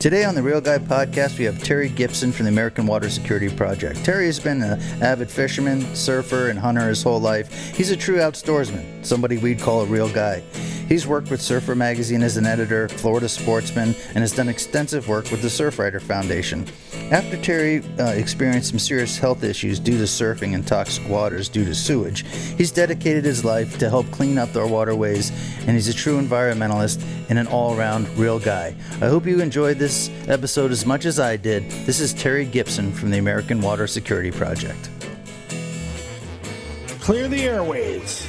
Today on the Real Guy podcast, we have Terry Gibson from the American Water Security Project. Terry has been an avid fisherman, surfer, and hunter his whole life. He's a true outdoorsman, somebody we'd call a real guy. He's worked with Surfer Magazine as an editor, Florida Sportsman, and has done extensive work with the Surfrider Foundation. After Terry uh, experienced some serious health issues due to surfing in toxic waters due to sewage, he's dedicated his life to help clean up our waterways, and he's a true environmentalist and an all around real guy. I hope you enjoyed this episode as much as I did. This is Terry Gibson from the American Water Security Project. Clear the airways.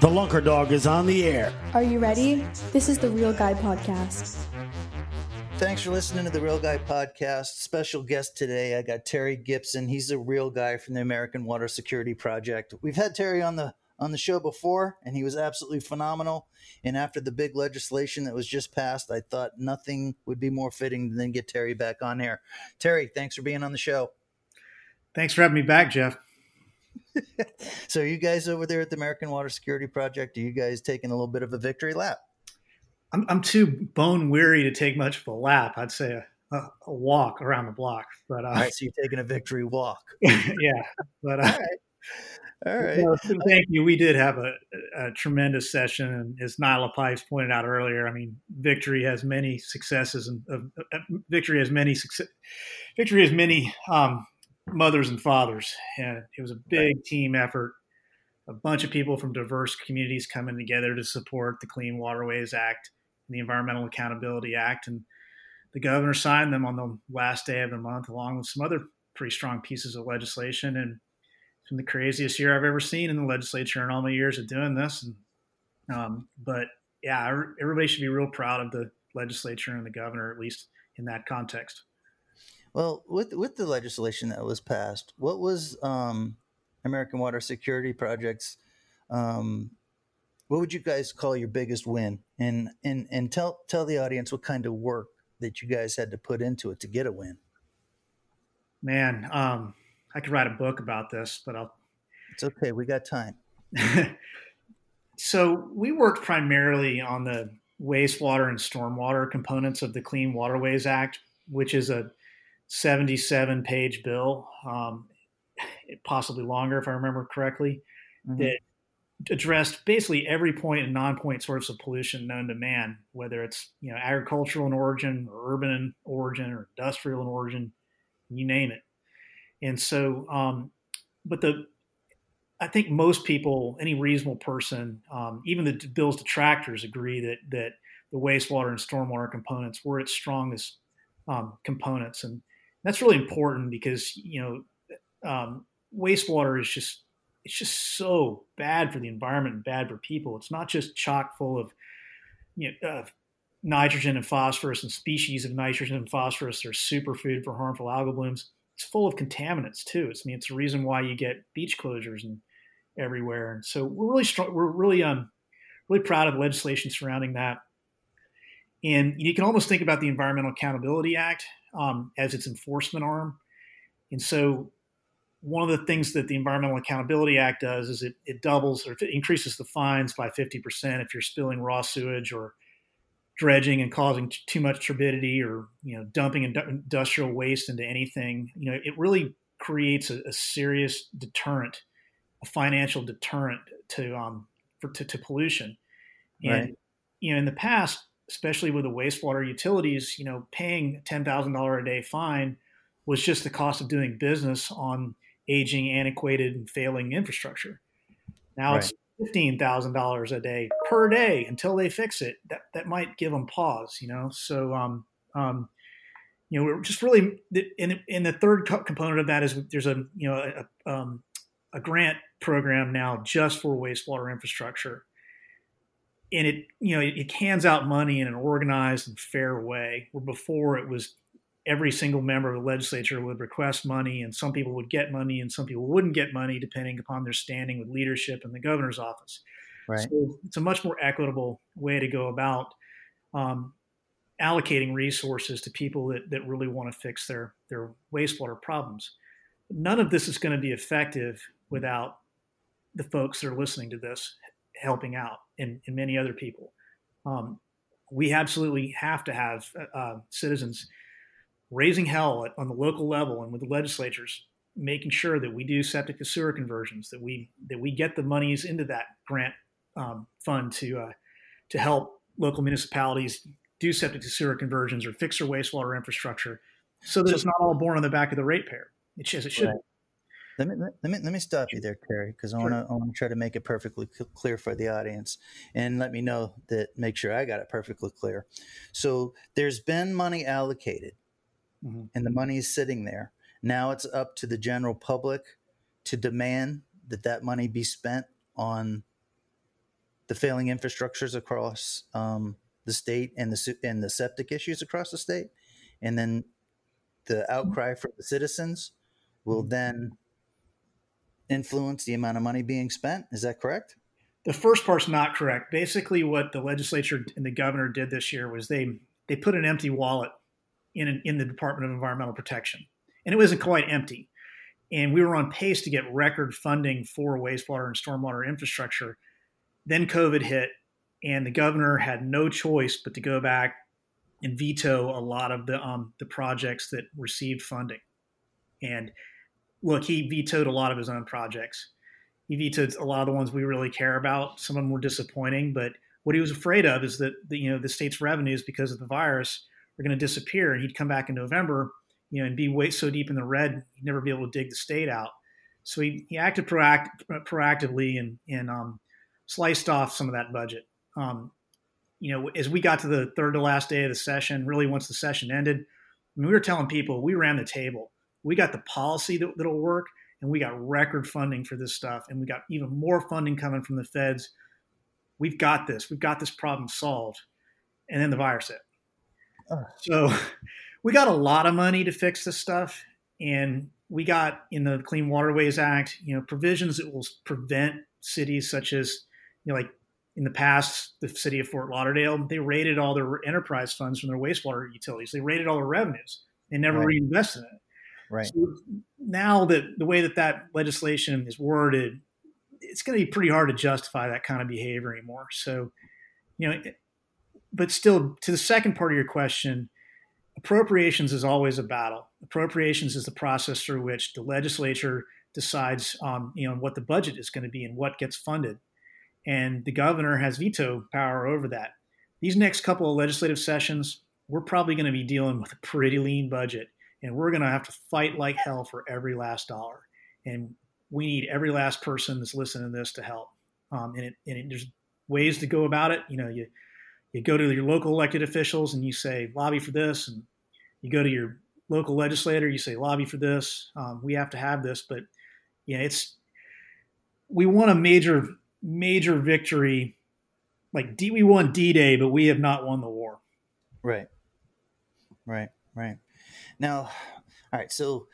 The Lunker Dog is on the air. Are you ready? This is the Real Guy Podcast. Thanks for listening to the Real Guy Podcast. Special guest today, I got Terry Gibson. He's a real guy from the American Water Security Project. We've had Terry on the on the show before, and he was absolutely phenomenal. And after the big legislation that was just passed, I thought nothing would be more fitting than get Terry back on here. Terry, thanks for being on the show. Thanks for having me back, Jeff. So, you guys over there at the American Water Security Project, are you guys taking a little bit of a victory lap? I'm, I'm too bone weary to take much of a lap. I'd say a, a, a walk around the block. But uh, all right, so you're taking a victory walk. yeah, but uh, all right. Well, thank you. We did have a, a, tremendous session, and as Nyla Pipes pointed out earlier, I mean, victory has many successes, and uh, uh, victory has many success. Victory has many um, mothers and fathers, and it was a big team effort. A bunch of people from diverse communities coming together to support the Clean Waterways Act and the Environmental Accountability Act, and the governor signed them on the last day of the month, along with some other pretty strong pieces of legislation, and it's been the craziest year I've ever seen in the legislature in all my years of doing this. And, um, but yeah, everybody should be real proud of the legislature and the governor, at least in that context. Well, with with the legislation that was passed, what was um, American Water Security Project's? Um, what would you guys call your biggest win? And and and tell tell the audience what kind of work that you guys had to put into it to get a win. Man, um, I could write a book about this, but I'll. It's okay. We got time. so we worked primarily on the wastewater and stormwater components of the Clean Waterways Act, which is a 77 page bill, um, possibly longer if I remember correctly, mm-hmm. that addressed basically every point and non-point source of pollution known to man, whether it's you know agricultural in origin or urban in origin or industrial in origin, you name it. And so, um, but the, I think most people, any reasonable person, um, even the bill's detractors agree that that the wastewater and stormwater components were its strongest um, components, and that's really important because you know um, wastewater is just it's just so bad for the environment and bad for people. It's not just chock full of you know, uh, nitrogen and phosphorus and species of nitrogen and phosphorus that are superfood for harmful algal blooms it's full of contaminants too. It's I mean it's the reason why you get beach closures and everywhere. And so we're really strong. We're really um really proud of the legislation surrounding that. And you can almost think about the Environmental Accountability Act um, as its enforcement arm. And so one of the things that the Environmental Accountability Act does is it, it doubles or it increases the fines by 50% if you're spilling raw sewage or dredging and causing t- too much turbidity or you know dumping industrial waste into anything you know it really creates a, a serious deterrent a financial deterrent to um for to, to pollution and right. you know in the past especially with the wastewater utilities you know paying $10000 a day fine was just the cost of doing business on aging antiquated and failing infrastructure now right. it's fifteen thousand dollars a day per day until they fix it. That that might give them pause, you know. So um um you know we're just really in in the third component of that is there's a you know a, um, a grant program now just for wastewater infrastructure and it you know it, it hands out money in an organized and fair way where before it was every single member of the legislature would request money, and some people would get money, and some people wouldn't get money, depending upon their standing with leadership in the governor's office. Right. So it's a much more equitable way to go about um, allocating resources to people that, that really want to fix their their wastewater problems. None of this is going to be effective without the folks that are listening to this helping out and, and many other people. Um, we absolutely have to have uh, citizens raising hell at, on the local level and with the legislatures, making sure that we do septic to sewer conversions, that we that we get the monies into that grant um, fund to uh, to help local municipalities do septic to sewer conversions or fix their wastewater infrastructure, so that so, it's not all born on the back of the ratepayer. As it should. Right. Let me let me let me stop you there, Terry, because I want to I want to try to make it perfectly clear for the audience, and let me know that make sure I got it perfectly clear. So there's been money allocated, mm-hmm. and the money is sitting there. Now it's up to the general public to demand that that money be spent on the failing infrastructures across um, the state and the and the septic issues across the state, and then the outcry from the citizens will mm-hmm. then influence the amount of money being spent. Is that correct? The first part's not correct. Basically, what the legislature and the governor did this year was they they put an empty wallet in in the Department of Environmental Protection, and it wasn't quite empty. And we were on pace to get record funding for wastewater and stormwater infrastructure. Then COVID hit, and the governor had no choice but to go back and veto a lot of the um, the projects that received funding. And look, he vetoed a lot of his own projects. He vetoed a lot of the ones we really care about. Some of them were disappointing, but what he was afraid of is that the, you know the state's revenues because of the virus are going to disappear, and he'd come back in November, you know, and be way so deep in the red, he'd never be able to dig the state out. So he, he acted proact, proactively and and um, sliced off some of that budget. Um, you know, as we got to the third to last day of the session, really once the session ended, I mean, we were telling people we ran the table we got the policy that, that'll work, and we got record funding for this stuff, and we got even more funding coming from the feds. We've got this. We've got this problem solved. And then the virus hit. So we got a lot of money to fix this stuff, and we got in the Clean Waterways Act, you know, provisions that will prevent cities such as, you know, like in the past, the city of Fort Lauderdale, they raided all their enterprise funds from their wastewater utilities. They raided all their revenues. They never right. reinvested in it. Right. So now that the way that that legislation is worded, it's going to be pretty hard to justify that kind of behavior anymore. So, you know, but still, to the second part of your question, appropriations is always a battle. Appropriations is the process through which the legislature decides, um, you know, what the budget is going to be and what gets funded, and the governor has veto power over that. These next couple of legislative sessions, we're probably going to be dealing with a pretty lean budget and we're going to have to fight like hell for every last dollar. And we need every last person that's listening to this to help. Um, and, it, and it, there's ways to go about it. You know, you you go to your local elected officials and you say lobby for this, and you go to your local legislator, you say lobby for this. Um, we have to have this, but yeah, it's we won a major major victory. Like D, we won D Day, but we have not won the war. Right, right, right. Now, all right, so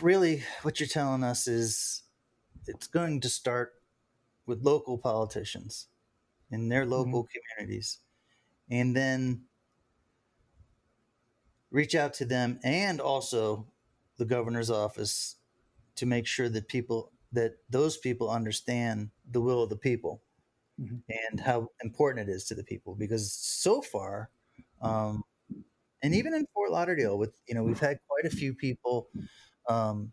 really what you're telling us is it's going to start with local politicians in their mm-hmm. local mm-hmm. communities and then reach out to them and also the governor's office to make sure that people that those people understand the will of the people mm-hmm. and how important it is to the people because so far um, and even in Fort Lauderdale, with you know, we've had quite a few people, um,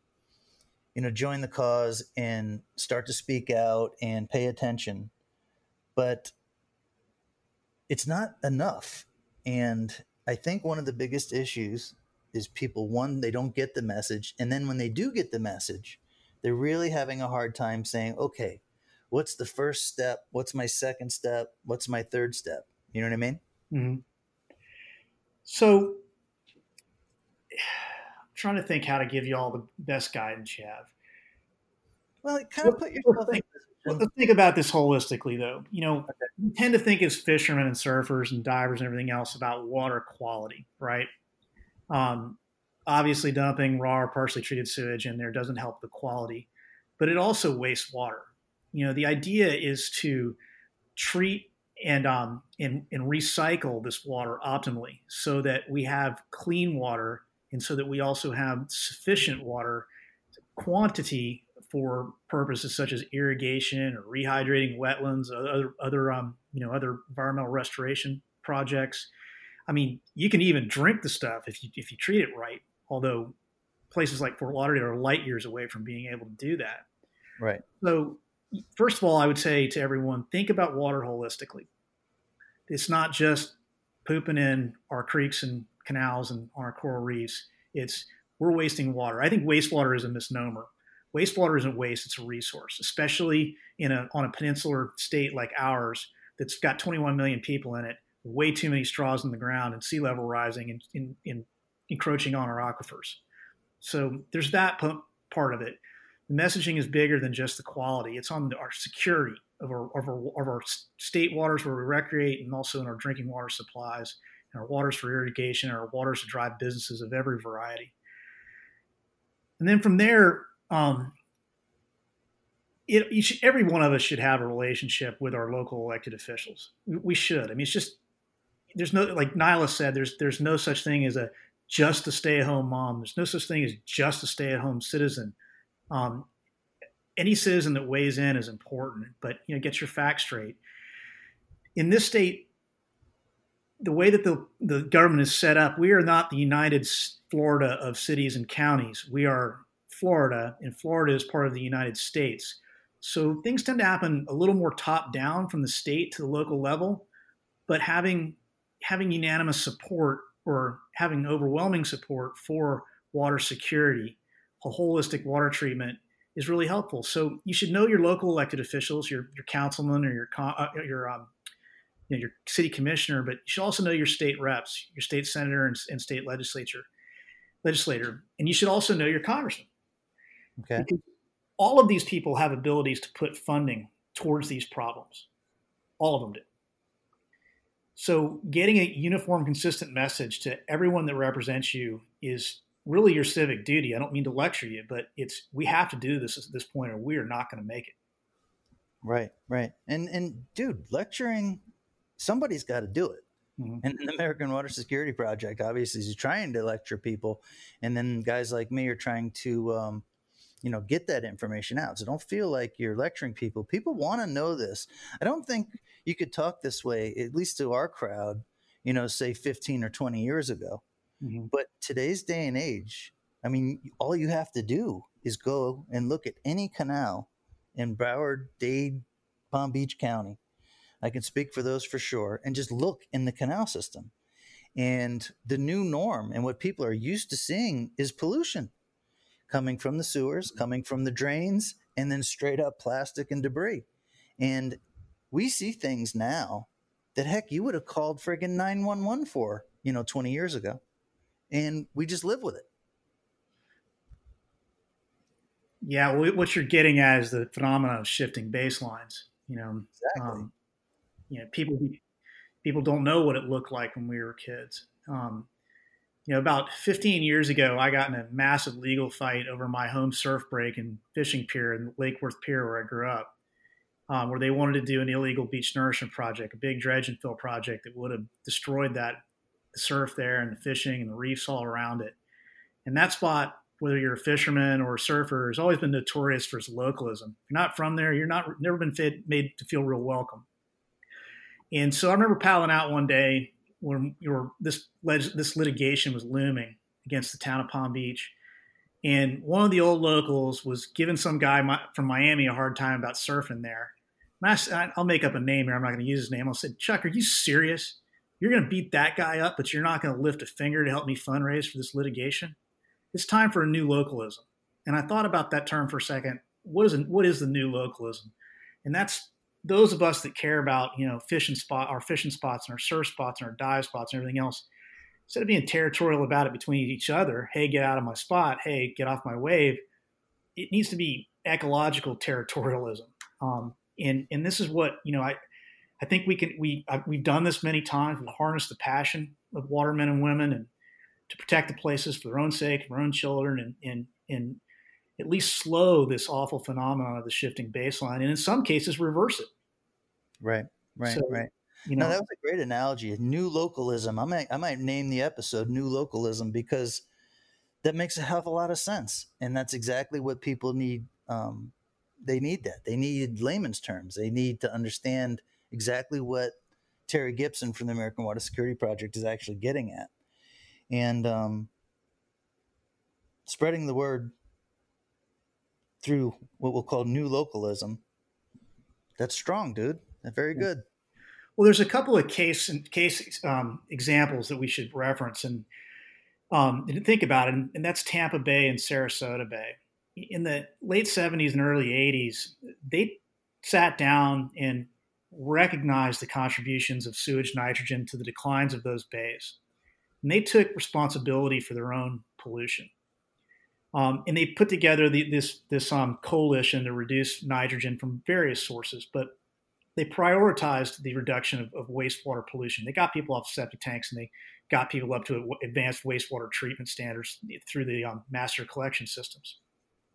you know, join the cause and start to speak out and pay attention, but it's not enough. And I think one of the biggest issues is people one they don't get the message, and then when they do get the message, they're really having a hard time saying, okay, what's the first step? What's my second step? What's my third step? You know what I mean? Mm-hmm. So, I'm trying to think how to give you all the best guidance you have. Well, it kind of put yourself. Think, let's think about this holistically, though. You know, okay. we tend to think as fishermen and surfers and divers and everything else about water quality, right? Um, obviously, dumping raw or partially treated sewage in there doesn't help the quality, but it also wastes water. You know, the idea is to treat and um, and, and recycle this water optimally so that we have clean water and so that we also have sufficient water quantity for purposes such as irrigation or rehydrating wetlands, other other um, you know other environmental restoration projects. I mean, you can even drink the stuff if you if you treat it right. Although places like Fort Lauderdale are light years away from being able to do that. Right. So, first of all, I would say to everyone, think about water holistically. It's not just pooping in our creeks and canals and on our coral reefs. It's we're wasting water. I think wastewater is a misnomer. Wastewater isn't waste; it's a resource, especially in a on a peninsular state like ours that's got 21 million people in it. Way too many straws in the ground and sea level rising and in, in, encroaching on our aquifers. So there's that part of it. The messaging is bigger than just the quality. It's on our security of our, of our, of our state waters where we recreate and also in our drinking water supplies and our waters for irrigation and our waters to drive businesses of every variety. And then from there, um, it, should, every one of us should have a relationship with our local elected officials. We, we should. I mean, it's just there's no like Nyla said. There's there's no such thing as a just a stay-at-home mom. There's no such thing as just a stay-at-home citizen. Um, any citizen that weighs in is important, but you know, get your facts straight. In this state, the way that the, the government is set up, we are not the United Florida of cities and counties. We are Florida, and Florida is part of the United States. So things tend to happen a little more top down from the state to the local level, but having having unanimous support or having overwhelming support for water security, a holistic water treatment is really helpful. So you should know your local elected officials, your your councilman or your uh, your um, you know, your city commissioner, but you should also know your state reps, your state senator and, and state legislature legislator, and you should also know your congressman. Okay. Because all of these people have abilities to put funding towards these problems. All of them do. So, getting a uniform, consistent message to everyone that represents you is really your civic duty. I don't mean to lecture you, but it's we have to do this at this point, or we are not going to make it. Right, right, and and dude, lecturing, somebody's got to do it. Mm-hmm. And the American Water Security Project obviously is trying to lecture people, and then guys like me are trying to, um, you know, get that information out. So don't feel like you're lecturing people. People want to know this. I don't think you could talk this way, at least to our crowd, you know, say 15 or 20 years ago. Mm-hmm. But today's day and age, I mean, all you have to do is go and look at any canal in Broward, Dade, Palm Beach County. I can speak for those for sure, and just look in the canal system. And the new norm and what people are used to seeing is pollution coming from the sewers, coming from the drains, and then straight up plastic and debris. And we see things now that heck you would have called friggin' 911 for, you know, 20 years ago. And we just live with it. Yeah, what you're getting at is the phenomenon of shifting baselines. You know, exactly. um, you know, people people don't know what it looked like when we were kids. Um, you know, about 15 years ago, I got in a massive legal fight over my home surf break and fishing pier in Lake Worth Pier, where I grew up um, where they wanted to do an illegal beach nourishment project, a big dredge and fill project that would have destroyed that the surf there and the fishing and the reefs all around it. And that spot, whether you're a fisherman or a surfer, has always been notorious for its localism. If you're not from there, you're not never been fit, made to feel real welcome. And so I remember paddling out one day when you were, this this litigation was looming against the town of Palm Beach. And one of the old locals was giving some guy from Miami a hard time about surfing there. I'll make up a name here. I'm not going to use his name. I'll say, Chuck, are you serious? You're going to beat that guy up, but you're not going to lift a finger to help me fundraise for this litigation? It's time for a new localism. And I thought about that term for a second. What is what is the new localism? And that's those of us that care about you know fishing spot, our fishing spots and our surf spots and our dive spots and everything else. Instead of being territorial about it between each other, hey, get out of my spot, hey, get off my wave. It needs to be ecological territorialism. Um, and and this is what you know I I think we can we I, we've done this many times. We harness the passion of watermen and women and to protect the places for their own sake, for their own children, and and and at least slow this awful phenomenon of the shifting baseline, and in some cases reverse it. Right, right, so, right. You know, no, that was a great analogy. New localism. I might I might name the episode "New Localism" because that makes a hell of a lot of sense, and that's exactly what people need um, they need that. They need layman's terms. They need to understand exactly what Terry Gibson from the American Water Security Project is actually getting at, and um, spreading the word through what we'll call new localism. That's strong, dude. That's very good. Well, there's a couple of case case um, examples that we should reference and um, think about it, and, and that's Tampa Bay and Sarasota Bay. In the late 70s and early 80s, they sat down and recognized the contributions of sewage nitrogen to the declines of those bays. And they took responsibility for their own pollution. Um, and they put together the, this this um, coalition to reduce nitrogen from various sources, but they prioritized the reduction of, of, wastewater pollution. They got people off septic tanks and they got people up to advanced wastewater treatment standards through the um, master collection systems.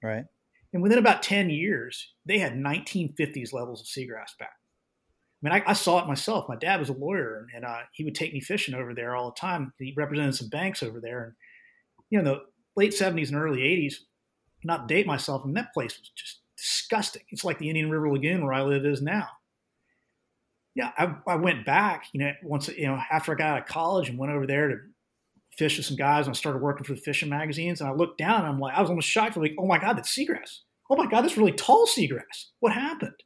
Right. And within about 10 years, they had 1950s levels of seagrass back. I mean, I, I saw it myself. My dad was a lawyer, and, and uh, he would take me fishing over there all the time. He represented some banks over there, and you know, the late 70s and early 80s. Not date myself, and that place was just disgusting. It's like the Indian River Lagoon where I live is now yeah, I, I went back, you know, once, you know, after I got out of college and went over there to fish with some guys and I started working for the fishing magazines. And I looked down and I'm like, I was almost shocked. I'm like, oh my God, that's seagrass. Oh my God, that's really tall seagrass. What happened?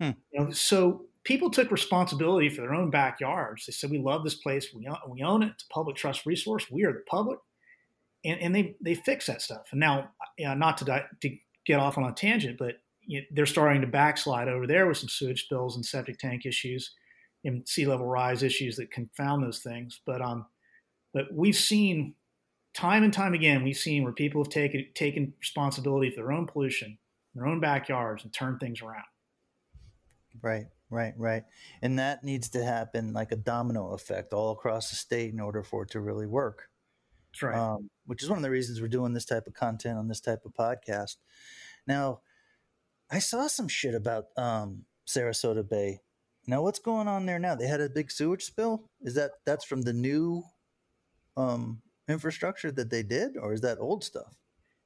Hmm. You know, so people took responsibility for their own backyards. They said, we love this place. We own, we own it. It's a public trust resource. We are the public. And, and they, they fix that stuff. And now, you know, not to, di- to get off on a tangent, but you know, they're starting to backslide over there with some sewage spills and septic tank issues and sea level rise issues that confound those things. But um, but we've seen time and time again, we've seen where people have taken taken responsibility for their own pollution, their own backyards, and turned things around. Right, right, right. And that needs to happen like a domino effect all across the state in order for it to really work. That's right. Um, which is one of the reasons we're doing this type of content on this type of podcast. Now, I saw some shit about um, Sarasota Bay. Now, what's going on there now? They had a big sewage spill. Is that that's from the new um, infrastructure that they did, or is that old stuff?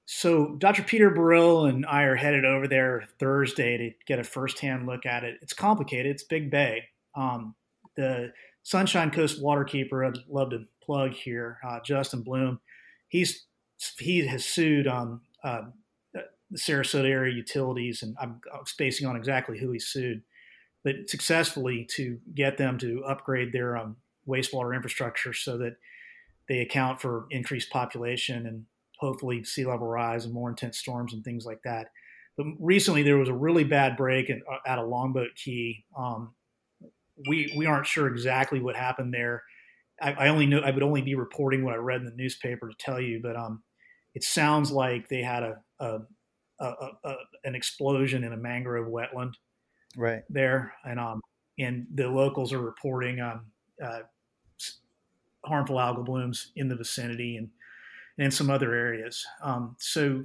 So, Dr. Peter Burrill and I are headed over there Thursday to get a firsthand look at it. It's complicated. It's Big Bay. Um, the Sunshine Coast waterkeeper, I'd love to plug here, uh, Justin Bloom. He's he has sued um, uh, the Sarasota area utilities, and I'm, spacing on exactly who he sued, but successfully to get them to upgrade their um, wastewater infrastructure so that they account for increased population and hopefully sea level rise and more intense storms and things like that. But recently there was a really bad break at, uh, at a longboat key. Um, we we aren't sure exactly what happened there. I, I, only know I would only be reporting what I read in the newspaper to tell you, but um, it sounds like they had a, a a, a, an explosion in a mangrove wetland right there, and um, and the locals are reporting um, uh, harmful algal blooms in the vicinity and and some other areas. Um, so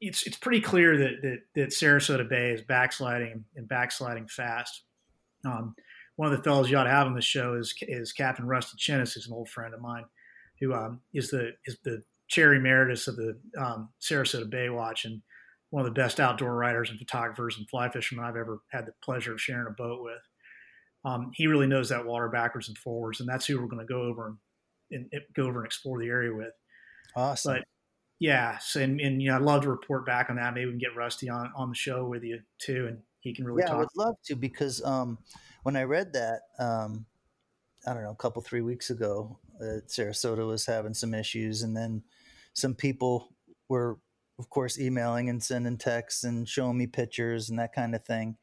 it's it's pretty clear that, that that Sarasota Bay is backsliding and backsliding fast. Um, one of the fellows you ought to have on the show is is Captain Rusty Chinnis, who's an old friend of mine, who um, is the is the chair emeritus of the um, Sarasota Bay Watch, and one of the best outdoor writers and photographers and fly fishermen I've ever had the pleasure of sharing a boat with. Um, he really knows that water backwards and forwards, and that's who we're going to go over and, and, go over and explore the area with. Awesome. But yeah, so, and, and you know, I'd love to report back on that. Maybe we can get Rusty on on the show with you too, and he can really talk. yeah, talk. I would love to because um, when I read that, um, I don't know, a couple three weeks ago, uh, Sarasota was having some issues, and then some people were of course, emailing and sending texts and showing me pictures and that kind of thing.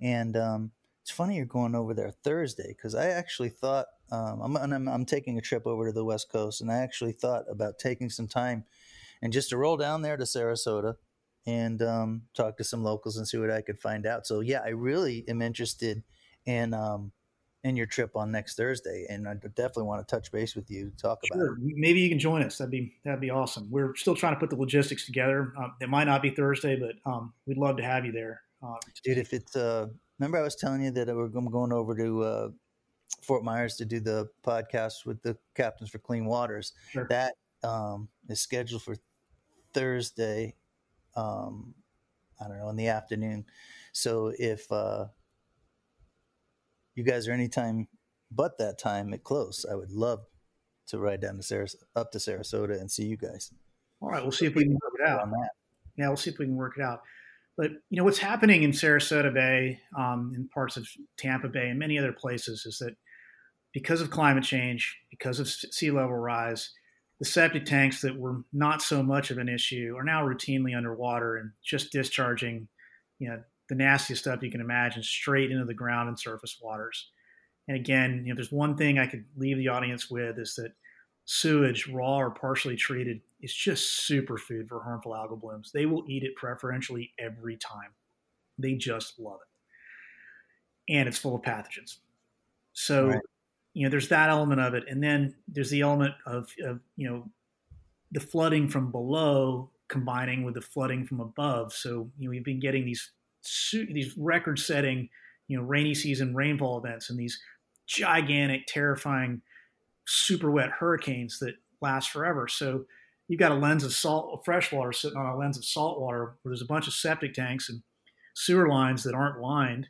And um, it's funny you're going over there Thursday because I actually thought um, I'm, I'm, I'm taking a trip over to the West Coast, and I actually thought about taking some time and just to roll down there to Sarasota and um, talk to some locals and see what I could find out. So yeah, I really am interested in um, in your trip on next Thursday, and I definitely want to touch base with you, talk sure. about it. Maybe you can join us. That'd be that'd be awesome. We're still trying to put the logistics together. Um, it might not be Thursday, but um, we'd love to have you there, uh, dude. If it's uh, remember I was telling you that we're going over to uh, Fort Myers to do the podcast with the captains for Clean Waters. Sure. That um, is scheduled for Thursday. Um, I don't know in the afternoon. So if uh, you guys are anytime but that time at close, I would love to ride down to Saras- up to Sarasota and see you guys. All right, we'll see if we can work it out. Yeah, we'll see if we can work it out. But you know what's happening in Sarasota Bay, um, in parts of Tampa Bay, and many other places, is that because of climate change, because of sea level rise, the septic tanks that were not so much of an issue are now routinely underwater and just discharging, you know, the nastiest stuff you can imagine straight into the ground and surface waters. And again, you know, there's one thing I could leave the audience with is that sewage, raw or partially treated, is just superfood for harmful algal blooms. They will eat it preferentially every time. They just love it. And it's full of pathogens. So, right. You know, there's that element of it. And then there's the element of, of, you know, the flooding from below combining with the flooding from above. So, you know, we've been getting these these record setting, you know, rainy season rainfall events and these gigantic, terrifying, super wet hurricanes that last forever. So you've got a lens of salt, fresh water sitting on a lens of salt water where there's a bunch of septic tanks and sewer lines that aren't lined.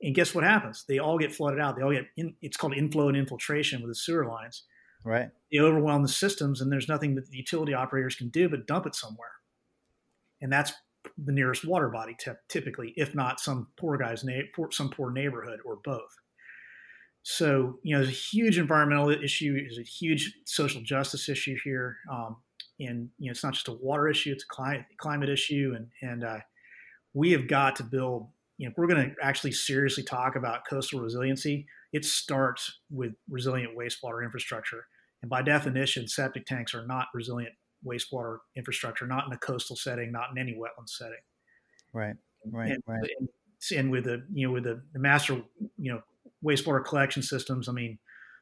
And guess what happens? They all get flooded out. They all get in, it's called inflow and infiltration with the sewer lines. Right. They overwhelm the systems, and there's nothing that the utility operators can do but dump it somewhere. And that's the nearest water body, t- typically, if not some poor guy's na- poor, some poor neighborhood or both. So, you know, there's a huge environmental issue. There's a huge social justice issue here. Um, and, you know, it's not just a water issue, it's a climate, climate issue. And, and uh, we have got to build, you know, we're going to actually seriously talk about coastal resiliency. It starts with resilient wastewater infrastructure. And by definition, septic tanks are not resilient wastewater infrastructure, not in a coastal setting, not in any wetland setting. Right, right, and, right. And, and with the, you know, with the, the master, you know, wastewater collection systems, I mean,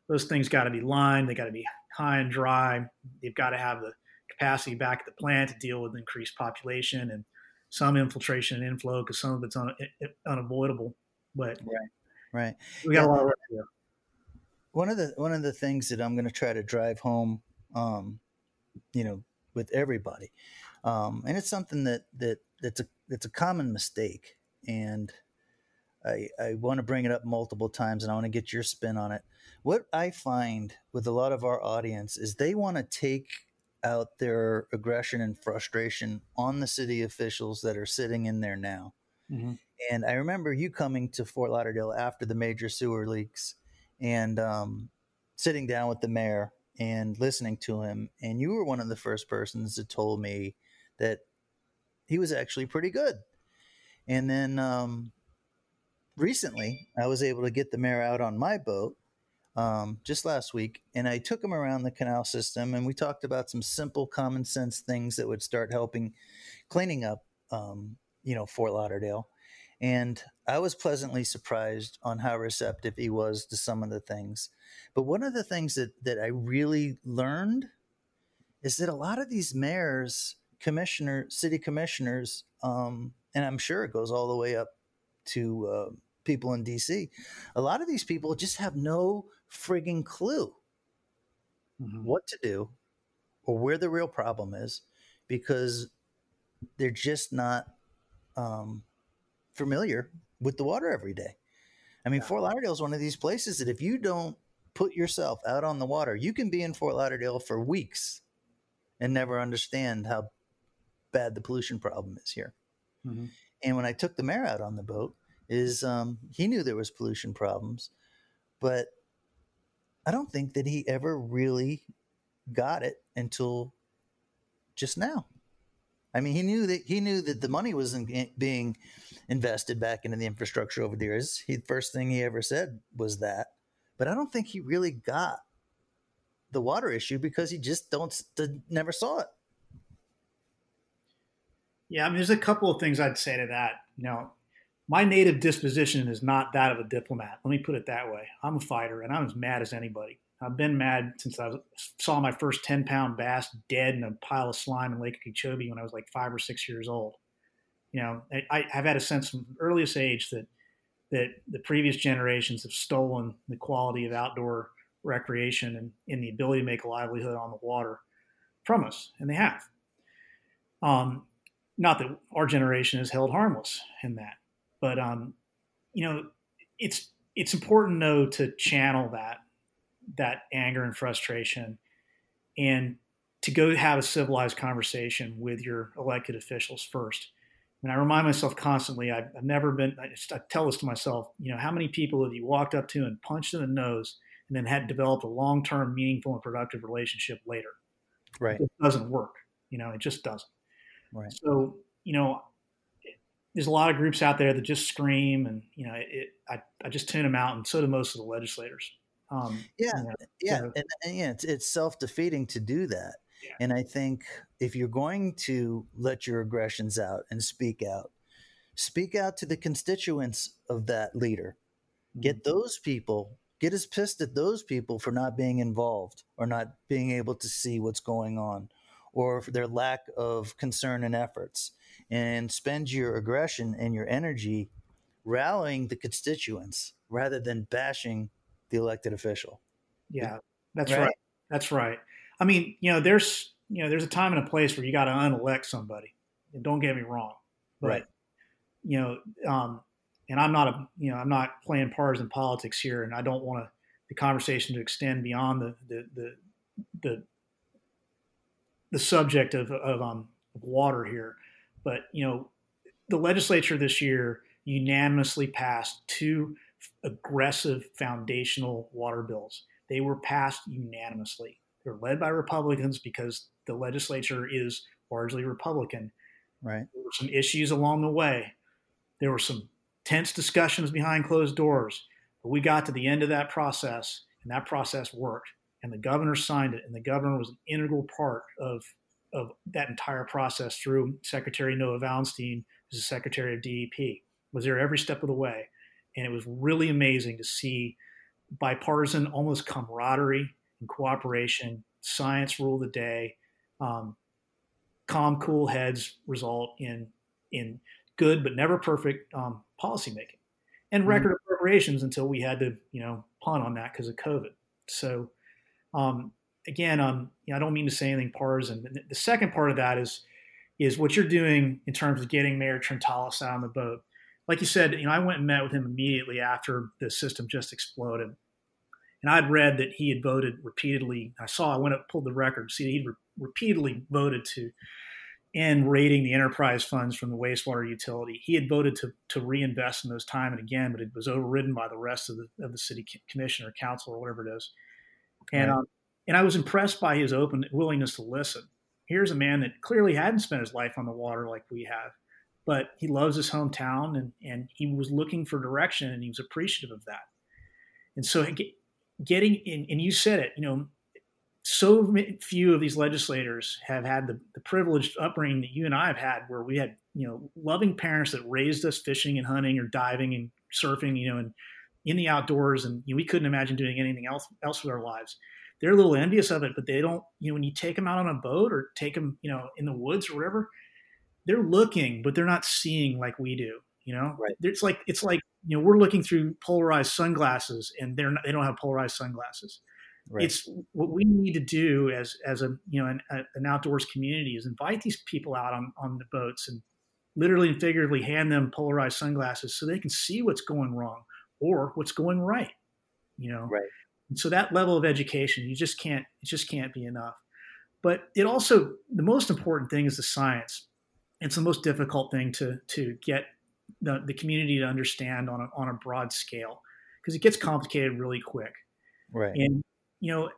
those things got to be lined. They got to be high and dry. They've got to have the capacity back at the plant to deal with increased population and some infiltration and inflow because some of it's un, unavoidable. But right, right, we got yeah. a lot of work to do. One of the one of the things that I'm going to try to drive home, um, you know, with everybody, um, and it's something that that that's a that's a common mistake, and I, I want to bring it up multiple times and I want to get your spin on it. What I find with a lot of our audience is they want to take out their aggression and frustration on the city officials that are sitting in there now. Mm-hmm. And I remember you coming to Fort Lauderdale after the major sewer leaks and um, sitting down with the mayor and listening to him. And you were one of the first persons that told me that he was actually pretty good. And then um, recently, I was able to get the mayor out on my boat um, just last week, and I took him around the canal system, and we talked about some simple, common sense things that would start helping cleaning up, um, you know, Fort Lauderdale. And I was pleasantly surprised on how receptive he was to some of the things. But one of the things that that I really learned is that a lot of these mayors, commissioner, city commissioners, um, and I'm sure it goes all the way up to uh, people in DC. A lot of these people just have no frigging clue mm-hmm. what to do or where the real problem is because they're just not um, familiar with the water every day. I mean, yeah. Fort Lauderdale is one of these places that if you don't put yourself out on the water, you can be in Fort Lauderdale for weeks and never understand how bad the pollution problem is here. Mm-hmm. And when I took the mayor out on the boat, is um, he knew there was pollution problems, but I don't think that he ever really got it until just now. I mean, he knew that he knew that the money was in, being invested back into the infrastructure over the years. He first thing he ever said was that, but I don't think he really got the water issue because he just don't never saw it. Yeah, I mean, there's a couple of things I'd say to that. You know, my native disposition is not that of a diplomat. Let me put it that way. I'm a fighter, and I'm as mad as anybody. I've been mad since I saw my first 10 pound bass dead in a pile of slime in Lake Okeechobee when I was like five or six years old. You know, I, have had a sense from earliest age that that the previous generations have stolen the quality of outdoor recreation and, and the ability to make a livelihood on the water from us, and they have. Um, not that our generation is held harmless in that, but um, you know, it's it's important though to channel that that anger and frustration and to go have a civilized conversation with your elected officials first. And I remind myself constantly, I've, I've never been, I, just, I tell this to myself, you know, how many people have you walked up to and punched in the nose and then had developed a long term, meaningful, and productive relationship later? Right. It doesn't work. You know, it just doesn't. Right. So, you know, there's a lot of groups out there that just scream and, you know, it, I, I just tune them out and so do most of the legislators. Um, yeah, you know, yeah, so. and, and, yeah, it's, it's self defeating to do that. Yeah. And I think if you're going to let your aggressions out and speak out, speak out to the constituents of that leader. Mm-hmm. Get those people, get as pissed at those people for not being involved or not being able to see what's going on or their lack of concern and efforts. And spend your aggression and your energy rallying the constituents rather than bashing the elected official. Yeah, that's right? right. That's right. I mean, you know, there's you know, there's a time and a place where you got to unelect somebody. And don't get me wrong, but right. you know, um, and I'm not a you know I'm not playing partisan politics here, and I don't want the conversation to extend beyond the the the the, the subject of of um, water here. But you know, the legislature this year unanimously passed two aggressive foundational water bills. They were passed unanimously. They're led by Republicans because the legislature is largely Republican. Right. There were some issues along the way. There were some tense discussions behind closed doors, but we got to the end of that process, and that process worked. And the governor signed it, and the governor was an integral part of of that entire process through Secretary Noah Valenstein, who's the Secretary of DEP, was there every step of the way and it was really amazing to see bipartisan, almost camaraderie and cooperation. Science rule the day. Um, calm, cool heads result in in good but never perfect um, policymaking and mm-hmm. record appropriations until we had to you know punt on that because of COVID. So um, again, um, you know, I don't mean to say anything partisan. The second part of that is is what you're doing in terms of getting Mayor Trantalis out on the boat like you said, you know, I went and met with him immediately after the system just exploded. And I'd read that he had voted repeatedly. I saw, I went up, pulled the record, see he'd re- repeatedly voted to end raiding the enterprise funds from the wastewater utility. He had voted to, to reinvest in those time and again, but it was overridden by the rest of the, of the city commission or council or whatever it is. And, um, and I was impressed by his open willingness to listen. Here's a man that clearly hadn't spent his life on the water like we have but he loves his hometown and, and he was looking for direction and he was appreciative of that. And so getting in, and you said it, you know, so few of these legislators have had the, the privileged upbringing that you and I have had, where we had, you know, loving parents that raised us fishing and hunting or diving and surfing, you know, and in the outdoors. And you know, we couldn't imagine doing anything else, else with our lives. They're a little envious of it, but they don't, you know, when you take them out on a boat or take them, you know, in the woods or whatever, they're looking, but they're not seeing like we do. You know, right. it's like it's like you know we're looking through polarized sunglasses, and they're not, they don't have polarized sunglasses. Right. It's what we need to do as as a you know an, a, an outdoors community is invite these people out on on the boats and literally and figuratively hand them polarized sunglasses so they can see what's going wrong or what's going right. You know, right. And so that level of education, you just can't it just can't be enough. But it also the most important thing is the science it's the most difficult thing to to get the, the community to understand on a, on a broad scale because it gets complicated really quick. Right. And you know,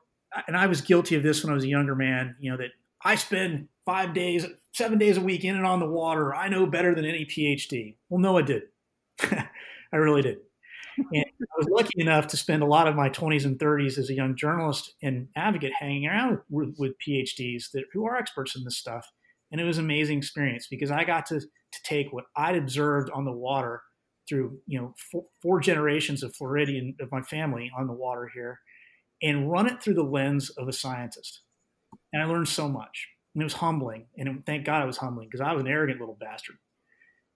and I was guilty of this when I was a younger man. You know that I spend five days, seven days a week in and on the water. I know better than any PhD. Well, no, I did. I really did. And I was lucky enough to spend a lot of my 20s and 30s as a young journalist and advocate hanging around with, with PhDs that who are experts in this stuff and it was an amazing experience because I got to to take what I'd observed on the water through you know four, four generations of Floridian of my family on the water here, and run it through the lens of a scientist, and I learned so much. And it was humbling, and it, thank God it was humbling because I was an arrogant little bastard.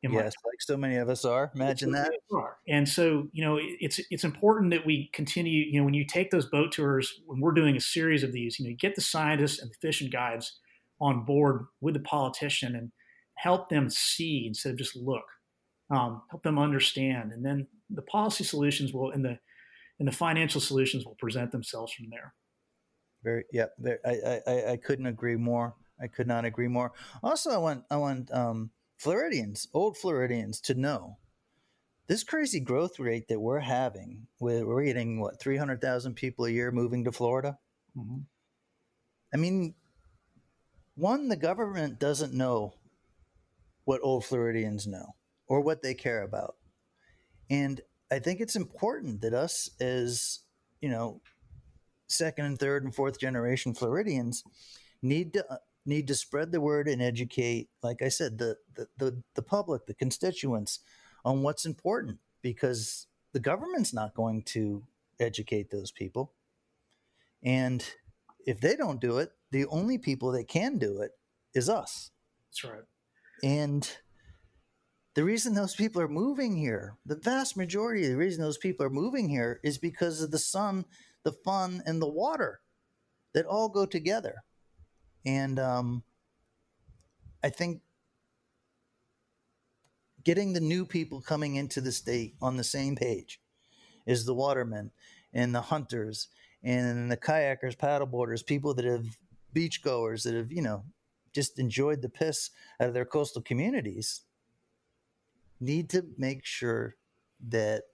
Yes, like so many of us are. Imagine that. Are. And so, you know, it's it's important that we continue. You know, when you take those boat tours, when we're doing a series of these, you know, you get the scientists and the fishing guides on board with the politician and help them see instead of just look. Um, help them understand, and then the policy solutions will and the and the financial solutions will present themselves from there. Very, yeah. Very, I, I, I couldn't agree more. I could not agree more. Also, I want, I want um, Floridians, old Floridians, to know this crazy growth rate that we're having. We're, we're getting what three hundred thousand people a year moving to Florida. Mm-hmm. I mean, one, the government doesn't know what old Floridians know or what they care about, and I think it's important that us as you know second and third and fourth generation Floridians need to need to spread the word and educate, like I said, the, the, the, the public, the constituents on what's important because the government's not going to educate those people. And if they don't do it, the only people that can do it is us. That's right. And the reason those people are moving here, the vast majority of the reason those people are moving here is because of the sun the fun, and the water that all go together. And um, I think getting the new people coming into the state on the same page is the watermen and the hunters and the kayakers, paddleboarders, people that have beachgoers that have, you know, just enjoyed the piss out of their coastal communities need to make sure that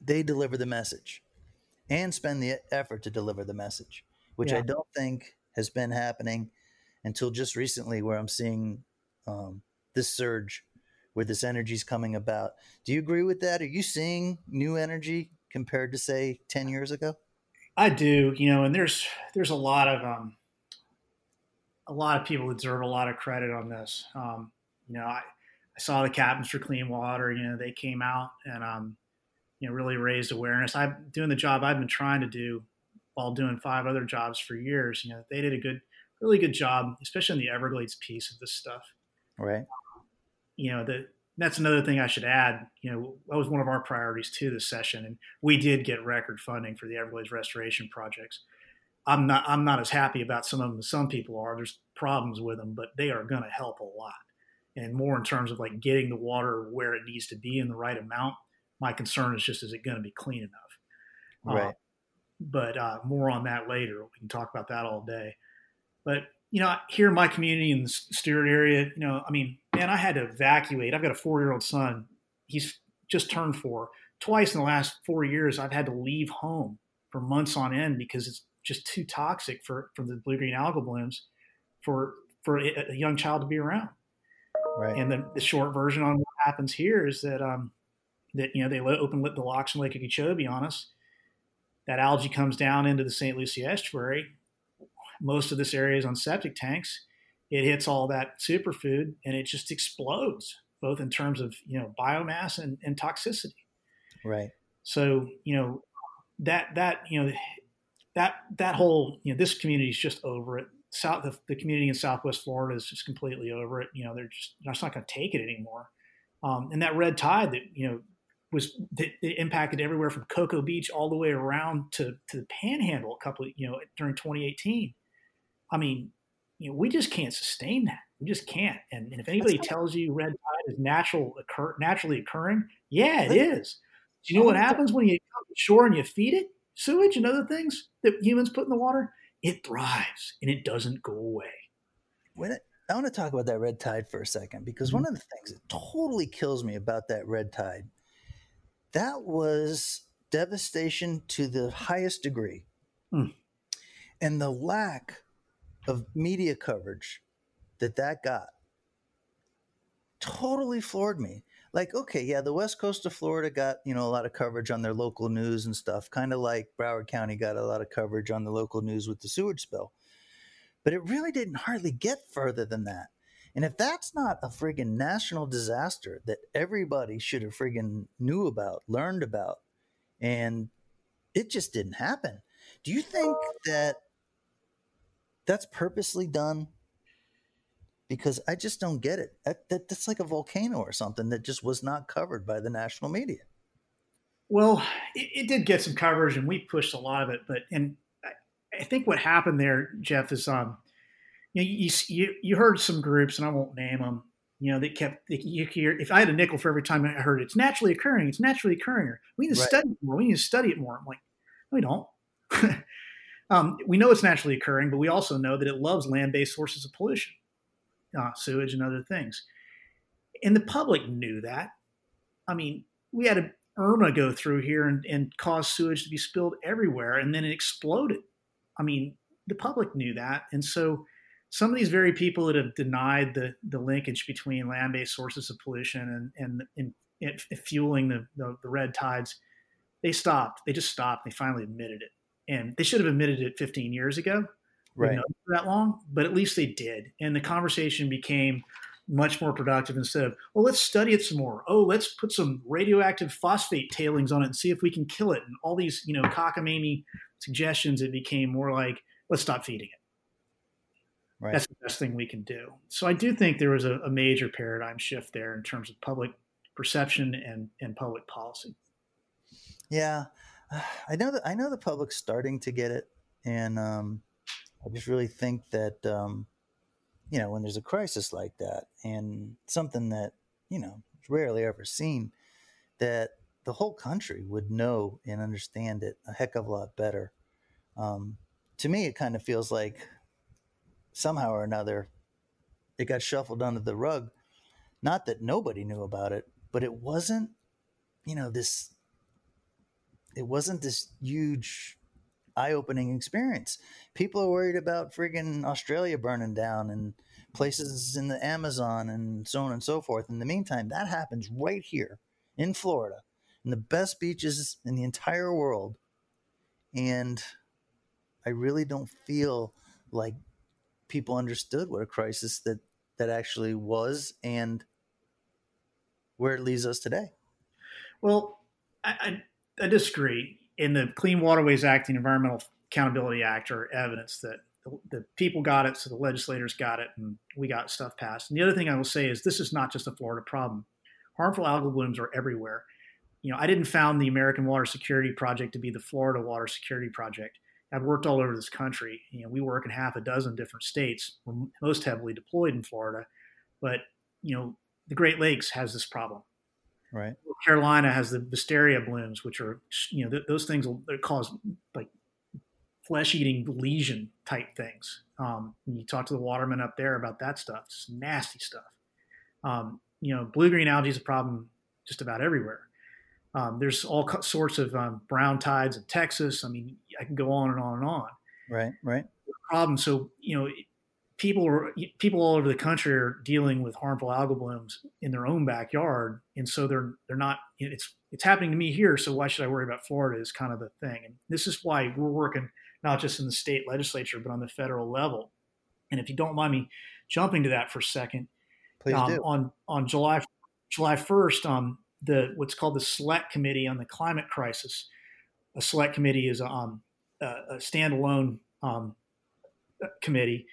they deliver the message and spend the effort to deliver the message, which yeah. I don't think has been happening until just recently, where I'm seeing um, this surge where this energy is coming about. Do you agree with that? Are you seeing new energy compared to say 10 years ago? I do, you know, and there's there's a lot of um, a lot of people deserve a lot of credit on this. Um, you know, I, I saw the captains for clean water. You know, they came out and um, you know really raised awareness. I'm doing the job I've been trying to do while doing five other jobs for years. You know, they did a good, really good job, especially in the Everglades piece of this stuff. Right. You know, the, that's another thing I should add. You know, that was one of our priorities too this session, and we did get record funding for the Everglades restoration projects. I'm not I'm not as happy about some of them as some people are. There's problems with them, but they are going to help a lot, and more in terms of like getting the water where it needs to be in the right amount my concern is just is it going to be clean enough? Right. Uh, but uh, more on that later. We can talk about that all day. But you know, here in my community in the Stuart area, you know, I mean, man, I had to evacuate. I've got a four-year-old son. He's just turned four. Twice in the last four years, I've had to leave home for months on end because it's just too toxic for for the blue green algal blooms for for a young child to be around. Right. And the, the short version on what happens here is that um, that you know they open the locks in Lake Okeechobee on us. That algae comes down into the St. Lucie estuary. Most of this area is on septic tanks. It hits all that superfood and it just explodes, both in terms of you know biomass and, and toxicity. Right. So you know that that you know that that whole you know this community is just over it. South the, the, community in Southwest Florida is just completely over it. You know they're just they're just not going to take it anymore. Um, and that red tide that you know was that it impacted everywhere from Cocoa Beach all the way around to to the Panhandle. A couple, of, you know, during 2018. I mean, you know, we just can't sustain that. We just can't. And, and if anybody tells you red tide is natural occur naturally occurring, yeah, it is. Do you know what happens when you come to shore and you feed it sewage and other things that humans put in the water? It thrives and it doesn't go away. When it, I want to talk about that red tide for a second because mm-hmm. one of the things that totally kills me about that red tide that was devastation to the highest degree. Hmm. And the lack of media coverage that that got totally floored me. Like, okay, yeah, the west coast of Florida got, you know, a lot of coverage on their local news and stuff, kind of like Broward County got a lot of coverage on the local news with the sewage spill. But it really didn't hardly get further than that. And if that's not a friggin' national disaster that everybody should have friggin' knew about, learned about, and it just didn't happen, do you think that that's purposely done? Because I just don't get it. That, that, that's like a volcano or something that just was not covered by the national media. Well, it, it did get some coverage, and we pushed a lot of it. But and I, I think what happened there, Jeff, is um, you, know, you, you, you heard some groups, and I won't name them, you know, that kept, you hear, if I had a nickel for every time I heard it, it's naturally occurring, it's naturally occurring. We need to right. study it more. We need to study it more. I'm like, no, we don't. um, we know it's naturally occurring, but we also know that it loves land based sources of pollution, uh, sewage and other things. And the public knew that. I mean, we had a Irma go through here and, and cause sewage to be spilled everywhere, and then it exploded. I mean, the public knew that. And so some of these very people that have denied the, the linkage between land based sources of pollution and, and, and, fueling the, the, the, red tides, they stopped. They just stopped. They finally admitted it. And they should have admitted it 15 years ago. Right. that long, but at least they did. And the conversation became much more productive instead of, well, let's study it some more. Oh, let's put some radioactive phosphate tailings on it and see if we can kill it. And all these, you know, cockamamie suggestions, it became more like, let's stop feeding it. Right. That's the best thing we can do. So I do think there was a, a major paradigm shift there in terms of public perception and, and public policy. Yeah, I know that I know the public's starting to get it, and um, I just really think that um, you know, when there's a crisis like that and something that, you know, is rarely ever seen, that the whole country would know and understand it a heck of a lot better. Um, to me, it kind of feels like somehow or another it got shuffled under the rug. Not that nobody knew about it, but it wasn't, you know, this, it wasn't this huge eye-opening experience. People are worried about friggin' Australia burning down and places in the Amazon and so on and so forth. In the meantime, that happens right here in Florida, in the best beaches in the entire world. And I really don't feel like people understood what a crisis that that actually was and where it leads us today. Well, I, I, I disagree in the Clean Waterways Act, the Environmental Accountability Act, are evidence that the, the, people got it, so the legislators got it, and we got stuff passed. And the other thing I will say is this is not just a Florida problem. Harmful algal blooms are everywhere. You know, I didn't found the American Water Security Project to be the Florida Water Security Project. I've worked all over this country. You know, we work in half a dozen different states. We're most heavily deployed in Florida, but you know, the Great Lakes has this problem. Right. Carolina has the Pfiesteria blooms, which are you know th- those things will cause like flesh-eating lesion type things. Um, you talk to the watermen up there about that stuff. It's nasty stuff. Um, you know, blue-green algae is a problem just about everywhere. Um, there's all sorts of um, brown tides in Texas. I mean, I can go on and on and on. Right, right. Problem. So you know, people are people all over the country are dealing with harmful algal blooms in their own backyard, and so they're they're not. It's it's happening to me here, so why should I worry about Florida? Is kind of the thing, and this is why we're working not just in the state legislature but on the federal level. And if you don't mind me jumping to that for a second, please um, do. On on July July first, um, the what's called the Select Committee on the Climate Crisis. A Select Committee is um, a, a standalone um, committee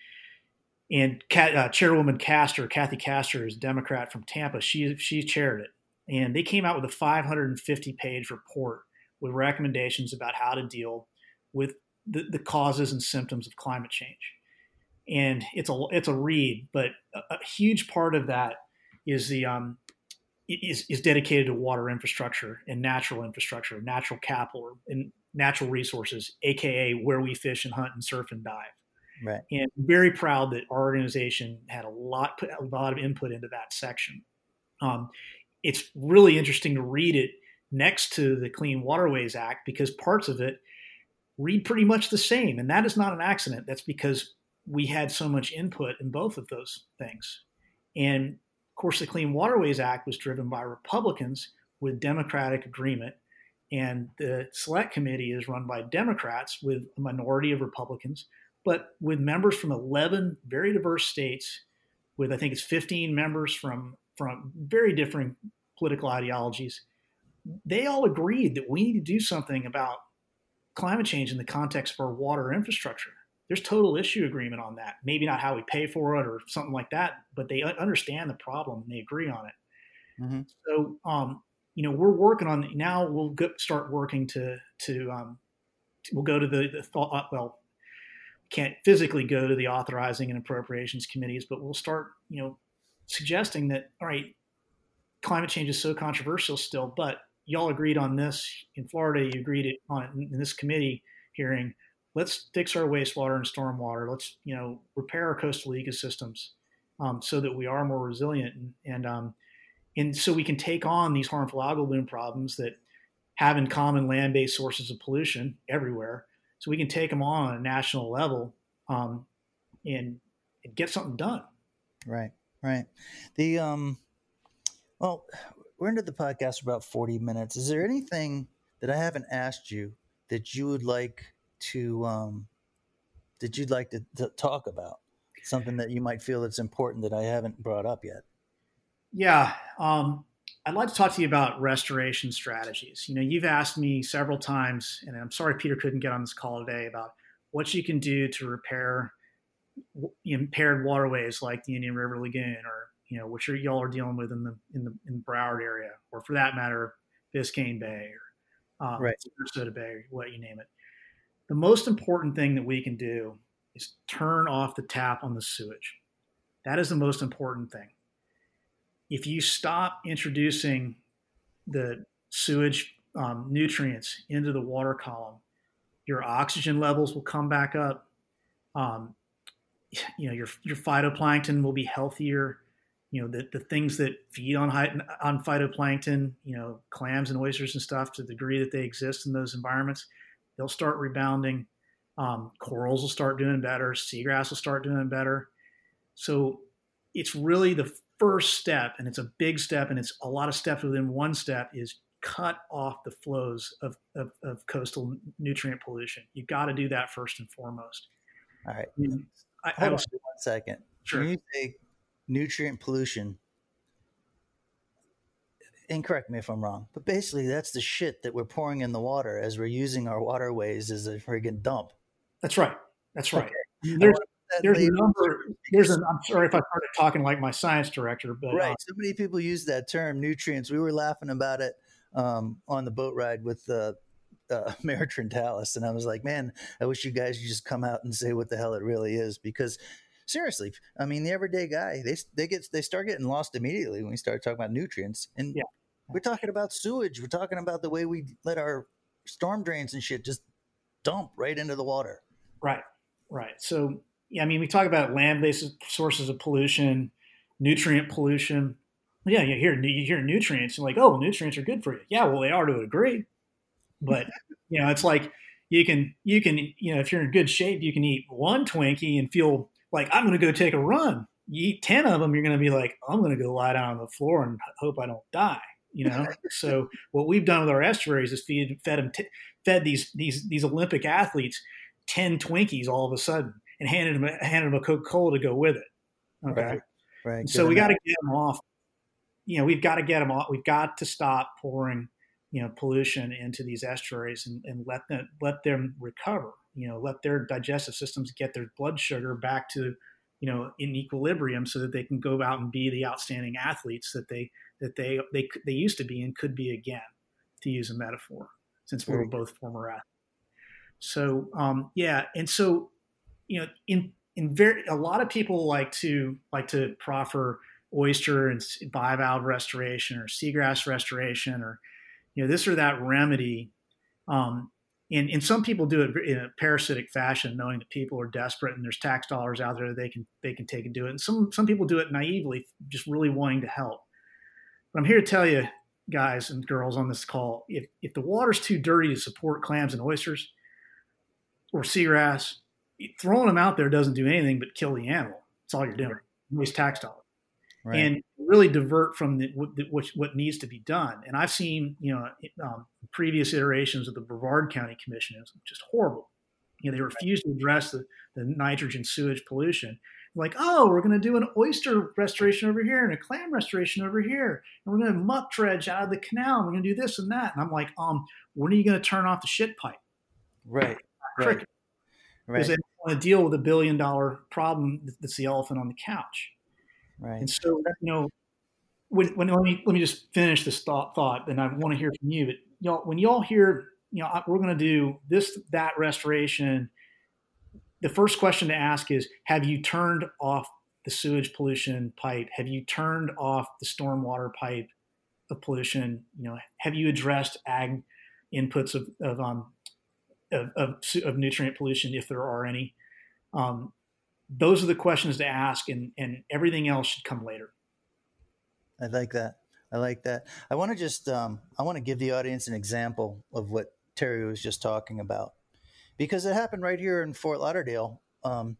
and uh, Chairwoman Castor, Kathy Castor, is a Democrat from Tampa. She she chaired it, and they came out with a 550 page report with recommendations about how to deal with the, the causes and symptoms of climate change. And it's a it's a read, but a, a huge part of that is the um, is, is dedicated to water infrastructure and natural infrastructure, natural capital, and natural resources, aka where we fish and hunt and surf and dive. Right. And very proud that our organization had a lot, put a lot of input into that section. Um, it's really interesting to read it next to the Clean Waterways Act because parts of it read pretty much the same. And that is not an accident. That's because we had so much input in both of those things. And course, the Clean Waterways Act was driven by Republicans with Democratic agreement. And the Select Committee is run by Democrats with a minority of Republicans but with members from 11 very diverse states, with I think it's 15 members from from very different political ideologies, they all agreed that we need to do something about climate change in the context of our water infrastructure. There's total issue agreement on that. Maybe not how we pay for it or something like that, but they understand the problem and they agree on it. Mm-hmm. So, um, you know, we're working on now. We'll go, start working to to um, we'll go to the, the thought, well can't physically go to the authorizing and appropriations committees, but we'll start, you know, suggesting that all right, climate change is so controversial still, but y'all agreed on this in Florida. You agreed on it in this committee hearing. Let's fix our wastewater and stormwater. Let's you know repair our coastal ecosystems um, so that we are more resilient and and, um, and so we can take on these harmful algal bloom problems that have in common land-based sources of pollution everywhere. So we can take them on on a national level um, and, and get something done. Right, right. The um, well, we're into the podcast for about 40 minutes. Is there anything that I haven't asked you that you would like to um, that you'd like to, to talk about? Something that you might feel that's important that I haven't brought up yet. Yeah, um, I'd like to talk to you about restoration strategies. You know, you've asked me several times, and I'm sorry Peter couldn't get on this call today about what you can do to repair impaired waterways like the Indian River Lagoon or you know, which are, y'all are dealing with in the in the in Broward area, or for that matter, Biscayne Bay or um, right. Sarasota Bay, or what you name it. The most important thing that we can do is turn off the tap on the sewage. That is the most important thing. If you stop introducing the sewage um, nutrients into the water column, your oxygen levels will come back up. Um, you know, your your phytoplankton will be healthier you know the, the things that feed on on phytoplankton you know clams and oysters and stuff to the degree that they exist in those environments they'll start rebounding. Um, corals will start doing better. Seagrass will start doing better. So it's really the first step and it's a big step and it's a lot of steps within one step is cut off the flows of, of, of coastal nutrient pollution. You've got to do that first and foremost. All right. I, Hold I was, on one second. Sure. Can you say nutrient pollution. And correct me if I'm wrong, but basically that's the shit that we're pouring in the water as we're using our waterways as a friggin' dump. That's right. That's right. Okay. There's, there's a number. There's an, I'm sorry if I started talking like my science director, but right. Uh, so many people use that term nutrients. We were laughing about it um, on the boat ride with the uh, uh, Mayor Trantalis, and I was like, man, I wish you guys would just come out and say what the hell it really is because seriously, I mean, the everyday guy, they they get they start getting lost immediately when we start talking about nutrients. And yeah. We're talking about sewage. We're talking about the way we let our storm drains and shit just dump right into the water. Right, right. So yeah, I mean, we talk about land-based sources of pollution, nutrient pollution. Yeah, you hear you hear nutrients, you're like, oh, well, nutrients are good for you. Yeah, well, they are to a degree, but you know, it's like you can you can you know if you're in good shape, you can eat one Twinkie and feel like I'm going to go take a run. You eat ten of them, you're going to be like, I'm going to go lie down on the floor and hope I don't die. You know. so what we've done with our estuaries is feed fed them t- fed these these these Olympic athletes ten Twinkies all of a sudden and handed them handed them a Coca Cola to go with it. Okay. Right. right. So we got to get them off. You know, we've got to get them off. We've got to stop pouring you know pollution into these estuaries and, and let them let them recover you know let their digestive systems get their blood sugar back to you know in equilibrium so that they can go out and be the outstanding athletes that they that they they they used to be and could be again to use a metaphor since we were both former athletes so um, yeah and so you know in in very a lot of people like to like to proffer oyster and bivalve restoration or seagrass restoration or you know this or that remedy um, and, and some people do it in a parasitic fashion, knowing that people are desperate and there's tax dollars out there that they can they can take and do it. And some some people do it naively, just really wanting to help. But I'm here to tell you, guys and girls on this call, if if the water's too dirty to support clams and oysters or seagrass, throwing them out there doesn't do anything but kill the animal. That's all you're doing. Waste tax dollars. Right. And really divert from the, what, what, needs to be done. And I've seen, you know, um, previous iterations of the Brevard County Commission is just horrible. You know, they refuse to address the, the nitrogen sewage pollution. Like, oh, we're going to do an oyster restoration over here and a clam restoration over here, and we're going to muck dredge out of the canal. And we're going to do this and that. And I'm like, um, when are you going to turn off the shit pipe? Right. Cricket. Right. Because they want to deal with a billion dollar problem that's the elephant on the couch. Right. And so, you know, when, when let me let me just finish this thought thought, and I want to hear from you. But y'all, when y'all hear, you know, we're going to do this that restoration, the first question to ask is Have you turned off the sewage pollution pipe? Have you turned off the stormwater pipe of pollution? You know, have you addressed ag inputs of, of, um, of, of, of nutrient pollution, if there are any? Um, those are the questions to ask, and, and everything else should come later. I like that. I like that. I want to just um, I want to give the audience an example of what Terry was just talking about because it happened right here in Fort Lauderdale. Um,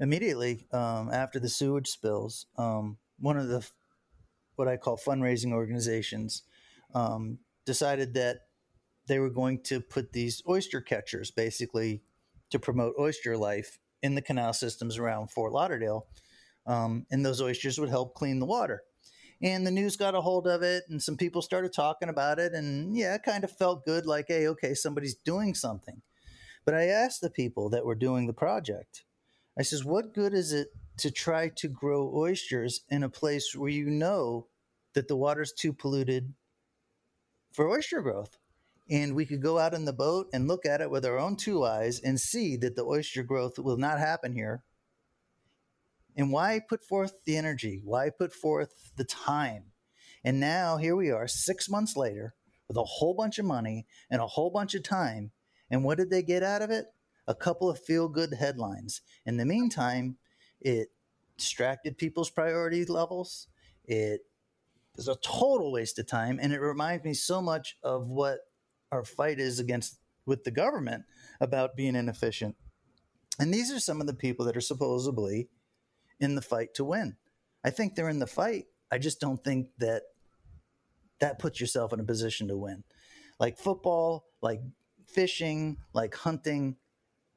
immediately um, after the sewage spills, um, one of the what I call fundraising organizations um, decided that they were going to put these oyster catchers, basically, to promote oyster life in the canal systems around Fort Lauderdale, um, and those oysters would help clean the water and the news got a hold of it and some people started talking about it and yeah it kind of felt good like hey okay somebody's doing something. But i asked the people that were doing the project i says what good is it to try to grow oysters in a place where you know that the water's too polluted for oyster growth? And we could go out in the boat and look at it with our own two eyes and see that the oyster growth will not happen here and why put forth the energy? Why put forth the time? And now here we are, six months later, with a whole bunch of money and a whole bunch of time. And what did they get out of it? A couple of feel good headlines. In the meantime, it distracted people's priority levels. It was a total waste of time. And it reminds me so much of what our fight is against with the government about being inefficient. And these are some of the people that are supposedly in the fight to win. I think they're in the fight. I just don't think that that puts yourself in a position to win. Like football, like fishing, like hunting,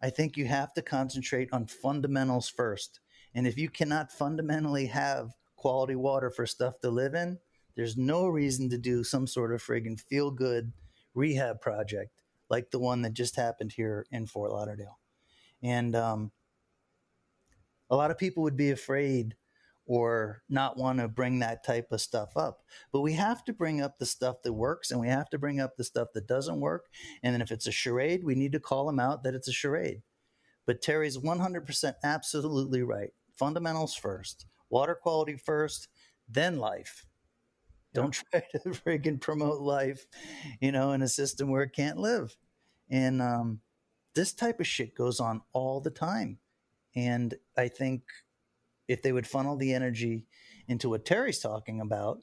I think you have to concentrate on fundamentals first. And if you cannot fundamentally have quality water for stuff to live in, there's no reason to do some sort of friggin' feel good rehab project like the one that just happened here in Fort Lauderdale. And um, a lot of people would be afraid or not want to bring that type of stuff up. But we have to bring up the stuff that works and we have to bring up the stuff that doesn't work. And then if it's a charade, we need to call them out that it's a charade. But Terry's 100% absolutely right. Fundamentals first, water quality first, then life. Don't try to friggin' promote life, you know, in a system where it can't live. And um, this type of shit goes on all the time. And I think if they would funnel the energy into what Terry's talking about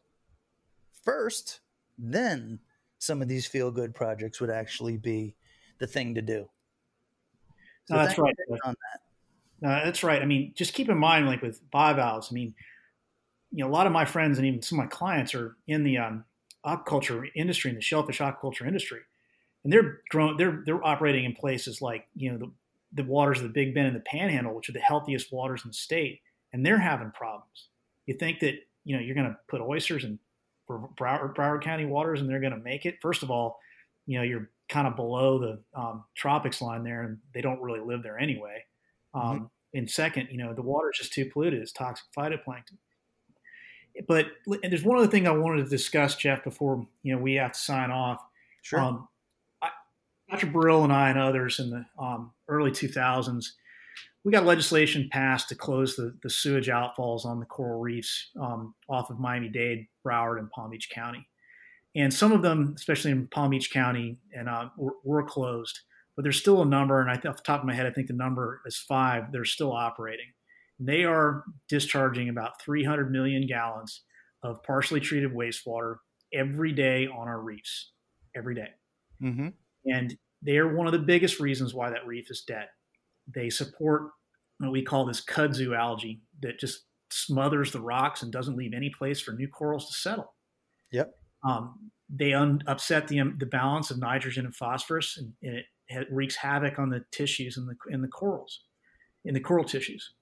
first, then some of these feel good projects would actually be the thing to do. So no, that's right. On that. No, that's right. I mean, just keep in mind, like with bivalves, I mean, you know, a lot of my friends and even some of my clients are in the um, aquaculture industry, in the shellfish aquaculture industry, and they're growing. They're they're operating in places like you know the the waters of the Big Bend and the Panhandle, which are the healthiest waters in the state, and they're having problems. You think that you know you're going to put oysters in Broward, Broward County waters and they're going to make it? First of all, you know you're kind of below the um, tropics line there, and they don't really live there anyway. Um, mm-hmm. And second, you know the water is just too polluted; it's toxic phytoplankton. But and there's one other thing I wanted to discuss, Jeff, before you know we have to sign off. Sure. Um, Dr. Brill and I and others in the um, early 2000s, we got legislation passed to close the, the sewage outfalls on the coral reefs um, off of Miami Dade, Broward, and Palm Beach County. And some of them, especially in Palm Beach County, and uh, were, were, closed. But there's still a number, and I off the top of my head, I think the number is five. They're still operating. They are discharging about 300 million gallons of partially treated wastewater every day on our reefs, every day. Mm-hmm. And they are one of the biggest reasons why that reef is dead. They support what we call this kudzu algae that just smothers the rocks and doesn't leave any place for new corals to settle. Yep. Um, they un- upset the, um, the balance of nitrogen and phosphorus, and, and it, it, wreaks havoc on the tissues in the in the corals, in the coral tissues,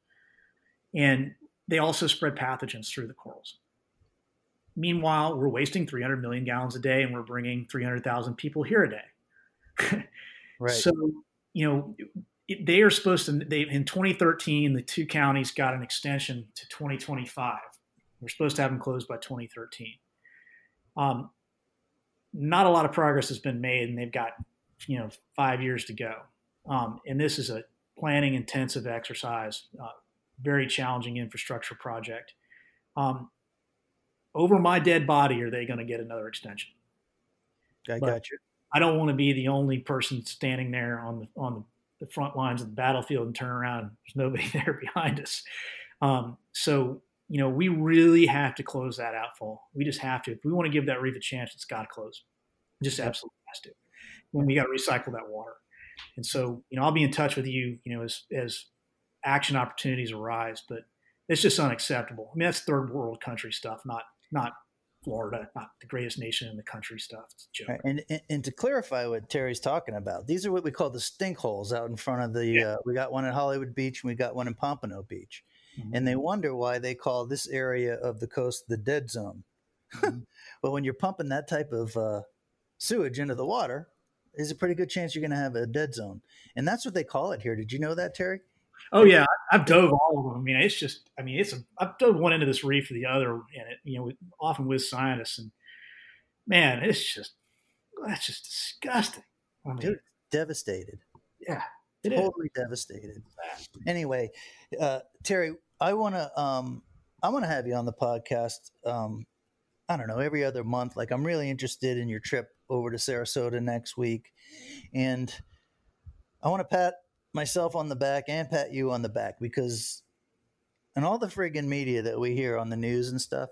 and they also spread pathogens through the corals. Meanwhile, we're wasting 300 million gallons a day, and we're bringing 300,000 people here a day. right. So, you know, they are supposed to, they, in 2013, the two counties got an extension to 2025. We're supposed to have them closed by 2013. Um, not a lot of progress has been made, and they've got, you know, five years to go. Um, and this is a planning intensive exercise, uh, very challenging infrastructure project. Um, over my dead body, are they going to get another extension? I But- got you. I don't want to be the only person standing there on the on the, front lines of the battlefield and turn around. and There's nobody there behind us. Um, so you know, we really have to close that out full. We just have to. If we want to give that reef a chance, it's got to close. It just absolutely has to. When we got to recycle that water. And so, you know, I'll be in touch with you, you know, as as action opportunities arise. But it's just unacceptable. I mean, that's third world country stuff, not not Florida, not the greatest nation in the country stuff. It's a joke. Right, And, and and to clarify what Terry's talking about, these are what we call the stink holes out in front of the. Yeah. Uh, we got one at Hollywood Beach and we got one in Pompano Beach, Mhm. and they wonder why they call this area of the coast the dead zone. Mhm. Well, when you're pumping that type of uh, sewage into the water, there's a pretty good chance you're going to have a dead zone, and that's what they call it here. Did you know that, Terry? Oh yeah, I've dove all of them. I mean, it's just, I mean, it's a, I've dove one end of this reef or the other, and it, you know, with- often with scientists, and man, it's just, that's just disgusting. I mean, Dude, devastated. yeah, it is. totally devastated. Anyway, uh, Terry, I want to um, I want to have you on the podcast. Um, I don't know every other month. Like I'm really interested in your trip over to Sarasota next week, and I want to pat myself on the back and pat you on the back because, and all the friggin' media that we hear on the news and stuff,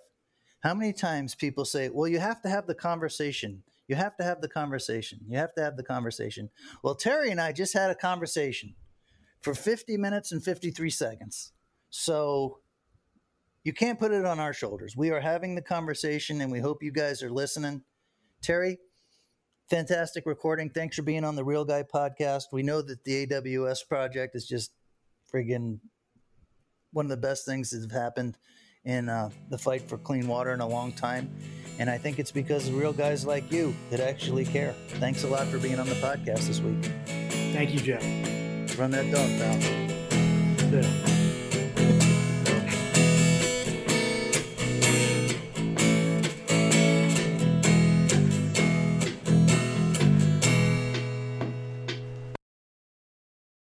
how many times people say, "Well, you have to have the conversation." You have to have the conversation. You have to have the conversation. Well, Terry and I just had a conversation for 50 minutes and 53 seconds. So you can't put it on our shoulders. We are having the conversation and we hope you guys are listening. Terry, fantastic recording. Thanks for being on the Real Guy podcast. We know that the AWS project is just friggin' one of the best things that have happened in uh, the fight for clean water in a long time. And I think it's because of real guys like you that actually care. Thanks a lot for being on the podcast this week. Thank you, Jeff. Run that dog, pal. Good.